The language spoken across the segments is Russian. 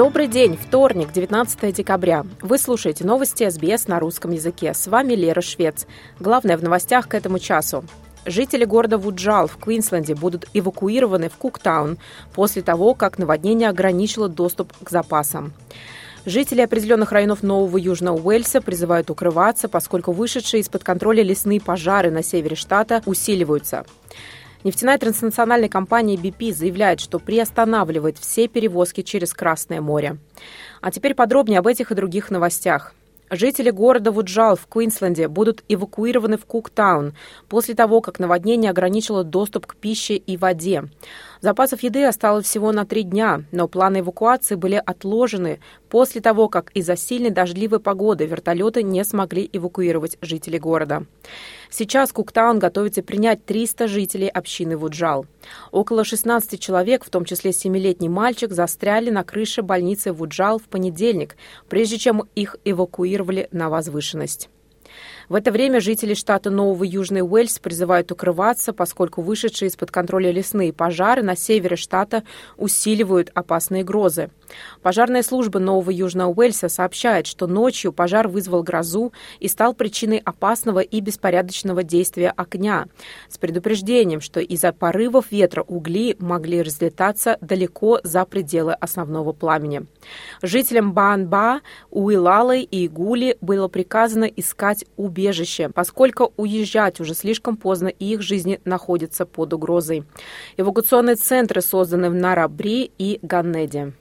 Добрый день, вторник, 19 декабря. Вы слушаете новости СБС на русском языке. С вами Лера Швец. Главное в новостях к этому часу. Жители города Вуджал в Квинсленде будут эвакуированы в Куктаун после того, как наводнение ограничило доступ к запасам. Жители определенных районов Нового Южного Уэльса призывают укрываться, поскольку вышедшие из-под контроля лесные пожары на севере штата усиливаются. Нефтяная транснациональная компания BP заявляет, что приостанавливает все перевозки через Красное море. А теперь подробнее об этих и других новостях. Жители города Вуджал в Квинсленде будут эвакуированы в Куктаун после того, как наводнение ограничило доступ к пище и воде. Запасов еды осталось всего на три дня, но планы эвакуации были отложены после того, как из-за сильной дождливой погоды вертолеты не смогли эвакуировать жителей города. Сейчас Куктаун готовится принять 300 жителей общины Вуджал. Около 16 человек, в том числе 7-летний мальчик, застряли на крыше больницы Вуджал в понедельник, прежде чем их эвакуировали на возвышенность. В это время жители штата Нового Южный Уэльс призывают укрываться, поскольку вышедшие из-под контроля лесные пожары на севере штата усиливают опасные грозы. Пожарная служба Нового Южного Уэльса сообщает, что ночью пожар вызвал грозу и стал причиной опасного и беспорядочного действия огня, с предупреждением, что из-за порывов ветра угли могли разлетаться далеко за пределы основного пламени. Жителям Баанба, Уилалы и Гули было приказано искать убежище убежище, поскольку уезжать уже слишком поздно и их жизни находятся под угрозой. Эвакуационные центры созданы в Нарабри и Ганнеде.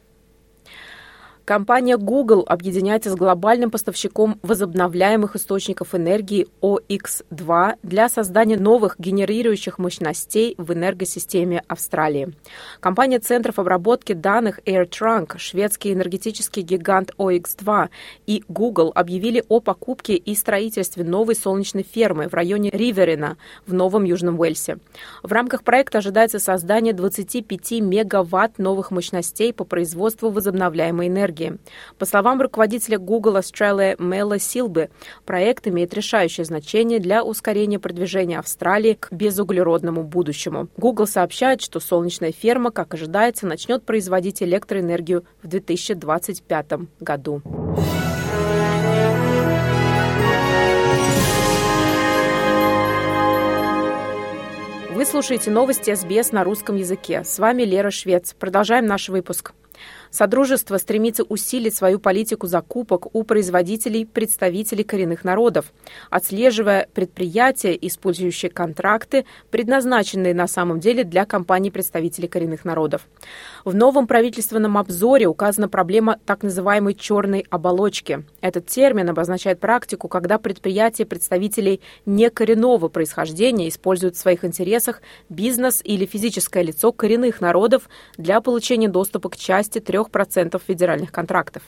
Компания Google объединяется с глобальным поставщиком возобновляемых источников энергии OX2 для создания новых генерирующих мощностей в энергосистеме Австралии. Компания центров обработки данных AirTrunk, шведский энергетический гигант OX2 и Google объявили о покупке и строительстве новой солнечной фермы в районе Риверина в Новом Южном Уэльсе. В рамках проекта ожидается создание 25 мегаватт новых мощностей по производству возобновляемой энергии энергии. По словам руководителя Google Australia Мэла Силбы, проект имеет решающее значение для ускорения продвижения Австралии к безуглеродному будущему. Google сообщает, что солнечная ферма, как ожидается, начнет производить электроэнергию в 2025 году. Вы слушаете новости СБС на русском языке. С вами Лера Швец. Продолжаем наш выпуск. Содружество стремится усилить свою политику закупок у производителей представителей коренных народов, отслеживая предприятия, использующие контракты, предназначенные на самом деле для компаний представителей коренных народов. В новом правительственном обзоре указана проблема так называемой черной оболочки. Этот термин обозначает практику, когда предприятия представителей некоренного происхождения используют в своих интересах бизнес или физическое лицо коренных народов для получения доступа к части 3 3% федеральных контрактов.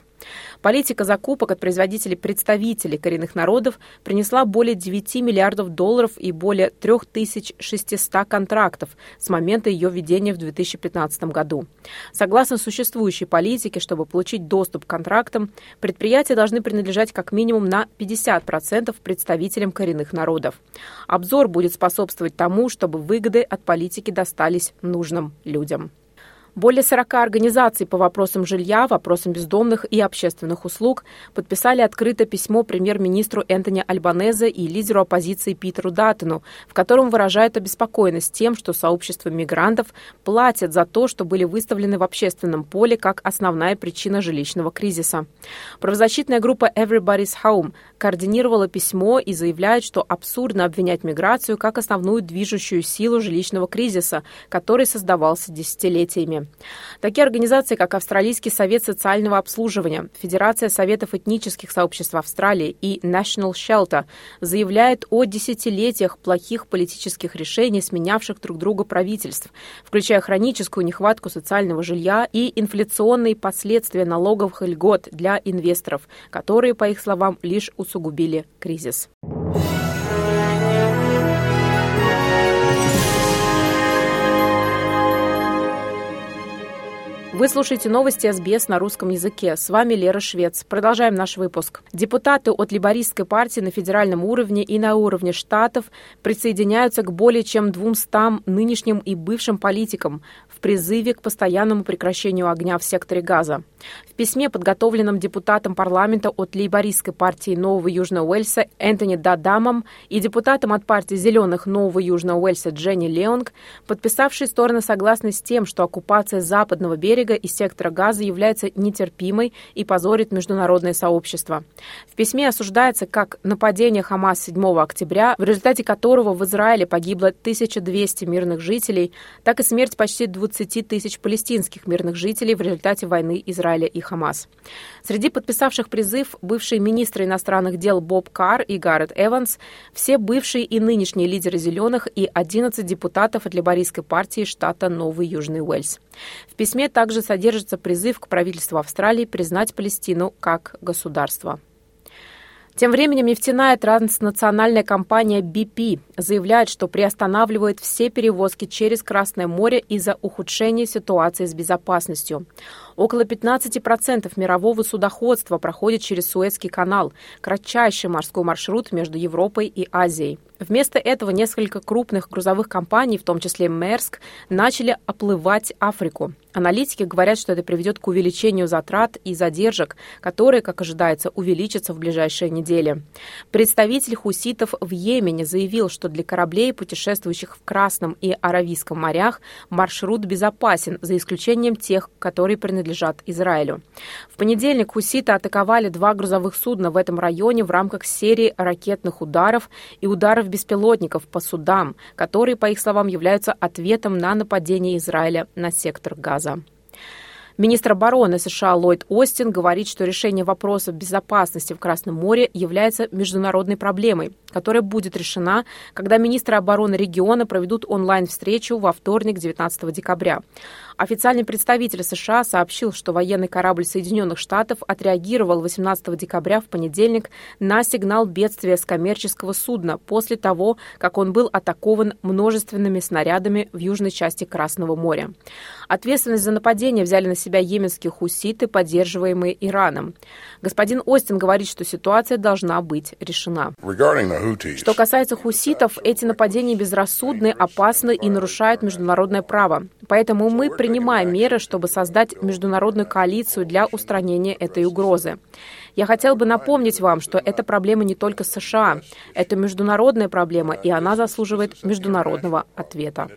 Политика закупок от производителей представителей коренных народов принесла более 9 миллиардов долларов и более 3600 контрактов с момента ее введения в 2015 году. Согласно существующей политике, чтобы получить доступ к контрактам, предприятия должны принадлежать как минимум на 50% представителям коренных народов. Обзор будет способствовать тому, чтобы выгоды от политики достались нужным людям. Более 40 организаций по вопросам жилья, вопросам бездомных и общественных услуг подписали открытое письмо премьер-министру Энтони Альбанезе и лидеру оппозиции Питеру Даттону, в котором выражают обеспокоенность тем, что сообщество мигрантов платят за то, что были выставлены в общественном поле как основная причина жилищного кризиса. Правозащитная группа Everybody's Home координировала письмо и заявляет, что абсурдно обвинять миграцию как основную движущую силу жилищного кризиса, который создавался десятилетиями. Такие организации, как Австралийский совет социального обслуживания, Федерация советов этнических сообществ Австралии и National Shelter, заявляют о десятилетиях плохих политических решений, сменявших друг друга правительств, включая хроническую нехватку социального жилья и инфляционные последствия налоговых льгот для инвесторов, которые, по их словам, лишь усугубили кризис. Вы слушаете новости СБС на русском языке. С вами Лера Швец. Продолжаем наш выпуск. Депутаты от либористской партии на федеральном уровне и на уровне штатов присоединяются к более чем 200 нынешним и бывшим политикам в призыве к постоянному прекращению огня в секторе Газа. В письме, подготовленном депутатом парламента от лейбористской партии Нового Южного Уэльса Энтони Дадамом и депутатом от партии Зеленых Нового Южного Уэльса Дженни Леонг, подписавшие стороны согласны с тем, что оккупация западного берега и сектора Газа является нетерпимой и позорит международное сообщество. В письме осуждается как нападение Хамас 7 октября, в результате которого в Израиле погибло 1200 мирных жителей, так и смерть почти 20 тысяч палестинских мирных жителей в результате войны Израиля и Хамас. Среди подписавших призыв бывшие министры иностранных дел Боб Карр и Гаррет Эванс, все бывшие и нынешние лидеры «Зеленых» и 11 депутатов от либорийской партии штата Новый Южный Уэльс. В письме также содержится призыв к правительству Австралии признать Палестину как государство. Тем временем нефтяная транснациональная компания BP заявляет, что приостанавливает все перевозки через Красное море из-за ухудшения ситуации с безопасностью. Около 15% мирового судоходства проходит через Суэцкий канал, кратчайший морской маршрут между Европой и Азией. Вместо этого несколько крупных грузовых компаний, в том числе Мерск, начали оплывать Африку. Аналитики говорят, что это приведет к увеличению затрат и задержек, которые, как ожидается, увеличатся в ближайшие недели. Представитель хуситов в Йемене заявил, что для кораблей, путешествующих в Красном и Аравийском морях, маршрут безопасен, за исключением тех, которые принадлежат Израилю. В понедельник хуситы атаковали два грузовых судна в этом районе в рамках серии ракетных ударов и ударов беспилотников по судам, которые, по их словам, являются ответом на нападение Израиля на сектор Газа. Министр обороны США Ллойд Остин говорит, что решение вопросов безопасности в Красном море является международной проблемой, которая будет решена, когда министры обороны региона проведут онлайн-встречу во вторник, 19 декабря. Официальный представитель США сообщил, что военный корабль Соединенных Штатов отреагировал 18 декабря в понедельник на сигнал бедствия с коммерческого судна после того, как он был атакован множественными снарядами в южной части Красного моря. Ответственность за нападение взяли на себя йеменские хуситы, поддерживаемые Ираном. Господин Остин говорит, что ситуация должна быть решена. Что касается хуситов, эти нападения безрассудны, опасны и нарушают международное право. Поэтому мы принимаем меры, чтобы создать международную коалицию для устранения этой угрозы. Я хотел бы напомнить вам, что эта проблема не только США. Это международная проблема, и она заслуживает международного ответа.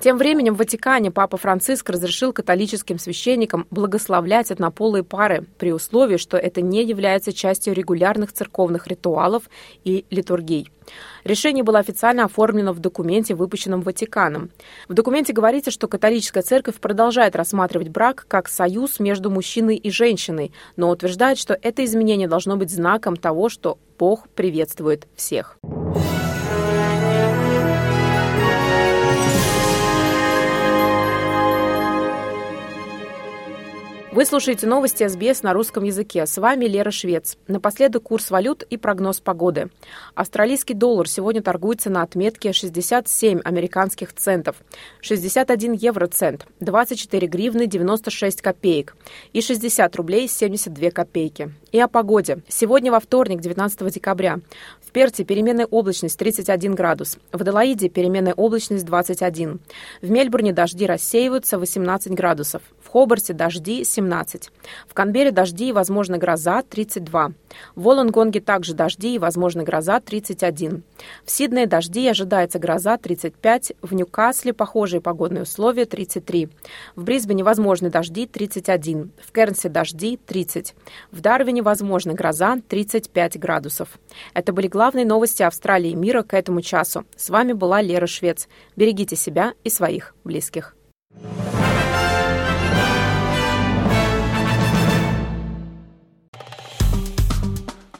Тем временем в Ватикане Папа Франциск разрешил католическим священникам благословлять однополые пары при условии, что это не является частью регулярных церковных ритуалов и литургий. Решение было официально оформлено в документе, выпущенном Ватиканом. В документе говорится, что католическая церковь продолжает рассматривать брак как союз между мужчиной и женщиной, но утверждает, что это изменение должно быть знаком того, что Бог приветствует всех. Вы слушаете новости СБС на русском языке. С вами Лера Швец. Напоследок курс валют и прогноз погоды. Австралийский доллар сегодня торгуется на отметке 67 американских центов, 61 евроцент, 24 гривны 96 копеек и 60 рублей 72 копейки. И о погоде. Сегодня во вторник, 19 декабря. В Перте переменная облачность 31 градус. В Аделаиде переменная облачность 21. В Мельбурне дожди рассеиваются 18 градусов. Хобарте дожди 17. В Канберре дожди и, возможно, гроза 32. В Волонгонге также дожди и, возможно, гроза 31. В Сиднее дожди и ожидается гроза 35. В Ньюкасле похожие погодные условия 33. В Брисбене возможны дожди 31. В Кернсе дожди 30. В Дарвине возможна гроза 35 градусов. Это были главные новости Австралии и мира к этому часу. С вами была Лера Швец. Берегите себя и своих близких.